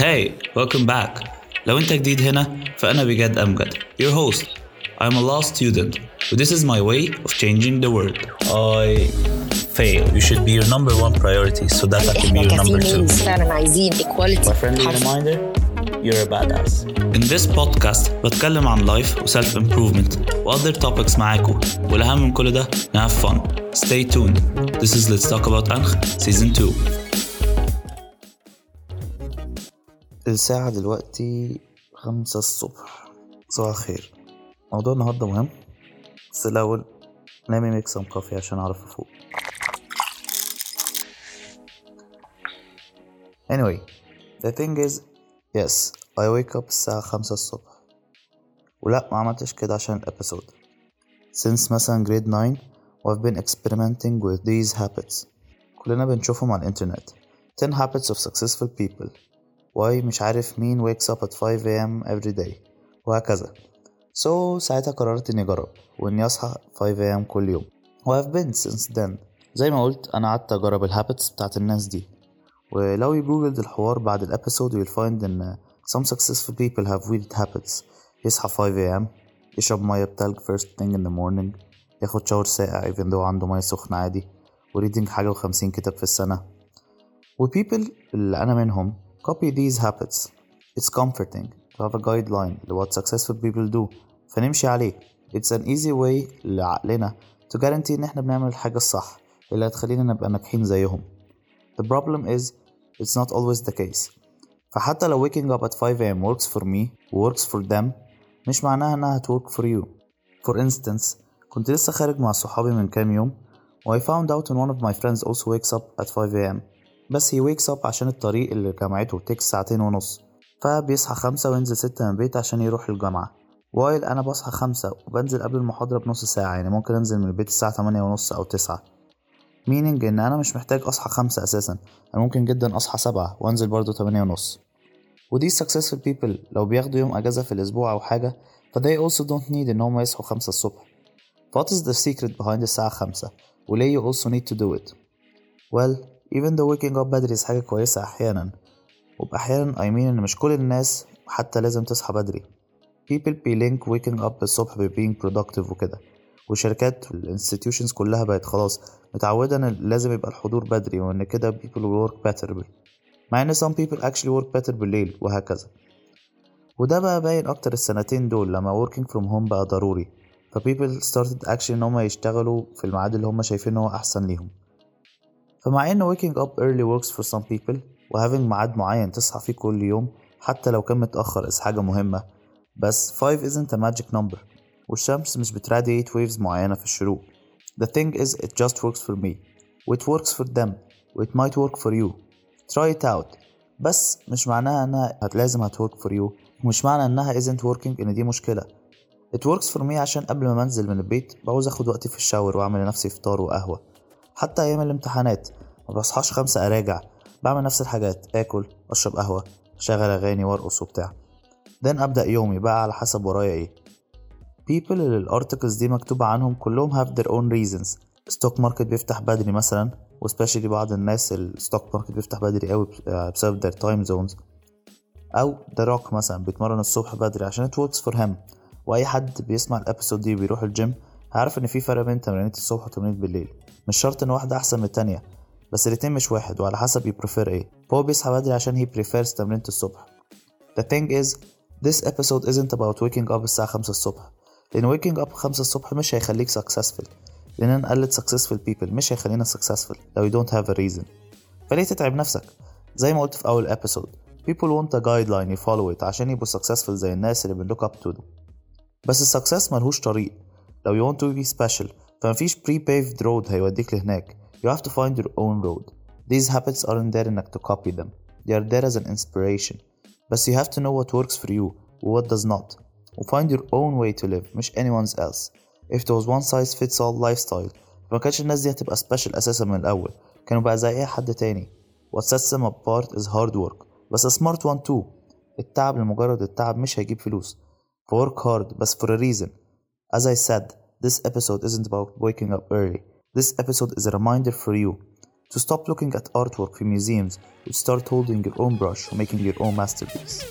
Hey, welcome back. لو انت جديد هنا فأنا بجد أمجد your host. I'm a law student but this is my way of changing the world. I fail. You should be your number one priority so that I can be احنا your number two. كفيميلز فعلا عايزين equality My friendly حرف. reminder, you're a badass. In this podcast بتكلم عن life و self improvement و other topics معاكم والأهم من كل ده ن have fun. Stay tuned. This is Let's Talk About أنخ Season 2. الساعة دلوقتي خمسة الصبح. صباح الخير. موضوع النهاردة مهم. بس الأول let me make some coffee عشان أعرف أفوق. Anyway, the thing is, yes, I wake up الساعة خمسة الصبح. ولا ما عملتش كده عشان الأبيسود. Since مثلا grade 9 I've been experimenting with these habits. كلنا بنشوفهم على الإنترنت. 10 habits of successful people. Why مش عارف مين wakes up at 5 am every day وهكذا. So ساعتها قررت إني أجرب وإني أصحى 5 am كل يوم. و I've been since then. زي ما قلت أنا قعدت أجرب ال habits بتاعت الناس دي. ولو you googled الحوار بعد ال episode you'll find إن some successful people have weird habits. يصحى 5 am يشرب مية بتلج first thing in the morning ياخد شاور ساقع even though عنده مية سخنة عادي وريدنج حاجة وخمسين كتاب في السنة. و people اللي أنا منهم copy these habits it's comforting to have a guideline ل what successful people do فنمشي عليه it's an easy way لعقلنا to guarantee إن إحنا بنعمل الحاجة الصح اللي هتخلينا نبقى ناجحين زيهم The problem is it's not always the case فحتى لو waking up at 5 am works for me works for them مش معناها انها هتwork for you For instance كنت لسه خارج مع صحابي من كام يوم و I found out and one of my friends also wakes up at 5 am بس wakes up عشان الطريق اللي جامعته تكس ساعتين ونص. فبيصحى خمسة وينزل ستة من البيت عشان يروح الجامعة. while أنا بصحى خمسة وبنزل قبل المحاضرة بنص ساعة يعني ممكن أنزل من البيت الساعة تمانية ونص أو تسعة. meaning إن أنا مش محتاج أصحى خمسة أساسا. أنا ممكن جدا أصحى سبعة وأنزل برضو تمانية ونص. ودي successful people لو بياخدوا يوم أجازة في الأسبوع أو حاجة ف they also don't need إن هم يصحوا خمسة الصبح. What is the secret behind الساعة خمسة؟ وليه you also need to do it. Well even though waking up بدري is حاجة كويسة أحيانا. وبأحيانا I mean إن مش كل الناس حتى لازم تصحى بدري. People be link waking up الصبح ب being productive وكده. وشركات الانستتيوشنز كلها بقت خلاص متعودة إن لازم يبقى الحضور بدري وإن كده people will work better مع إن some people actually work better بالليل وهكذا. وده بقى باين أكتر السنتين دول لما working from home بقى ضروري. ف people started actually إن هما يشتغلوا في الميعاد اللي هما شايفين هو أحسن ليهم. فمع ان waking up early works for some people و having ميعاد معين تصحى فيه كل يوم حتى لو كان متأخر is حاجة مهمة. بس 5 isn't a magic number والشمس مش بتراديate waves معينة في الشروق. The thing is it just works for me it works for them it might work for you. Try it out. بس مش معناها إنها لازم هتwork for you ومش معنى إنها isn't working إن دي مشكلة. It works for me عشان قبل ما منزل من البيت بعوز أخد وقتي في الشاور وأعمل لنفسي فطار وقهوة. حتى أيام الامتحانات. ما بصحاش خمسة أراجع. بعمل نفس الحاجات. آكل أشرب قهوة أشغل أغاني وأرقص وبتاع. then أبدأ يومي بقى على حسب ورايا إيه. people اللي ال articles دي مكتوبة عنهم كلهم have their own reasons. stock market بيفتح بدري مثلا و especially بعض الناس ال stock market بيفتح بدري قوي بسبب their time zones. أو The Rock مثلا بيتمرن الصبح بدري عشان it works for him. وأي حد بيسمع ال episode دي وبيروح الجيم هيعرف إن في فرق بين تمرينة الصبح وتمرينة بالليل. مش شرط إن واحدة أحسن من التانية بس الاتنين مش واحد وعلى حسب you prefer إيه. هو بيصحى بدري عشان he prefers تمرينة الصبح. The thing is this episode isn't about waking up الساعة خمسة الصبح. لأن waking up خمسة الصبح مش هيخليك successful. لأننا نقلد successful people مش هيخلينا successful لو you don't have a reason. فليه تتعب نفسك؟ زي ما قلت في أول episode people want a guideline you follow it عشان يبقوا successful زي الناس اللي بن look up to them. بس السكسس ملهوش طريق. لو you want to be special فمفيش pre-paved road هيوديك لهناك you have to find your own road these habits aren't there إنك to copy them they are there as an inspiration بس you have to know what works for you و what does not و find your own way to live مش anyone's else if it was one size fits all lifestyle فما كانش الناس دي هتبقى special أساسا من الأول كانوا بقى زي أي حد تاني what sets them apart is hard work بس a smart one too التعب لمجرد التعب مش هيجيب فلوس ف work hard بس for a reason As I said, this episode isn't about waking up early. This episode is a reminder for you to stop looking at artwork in museums and start holding your own brush, making your own masterpiece.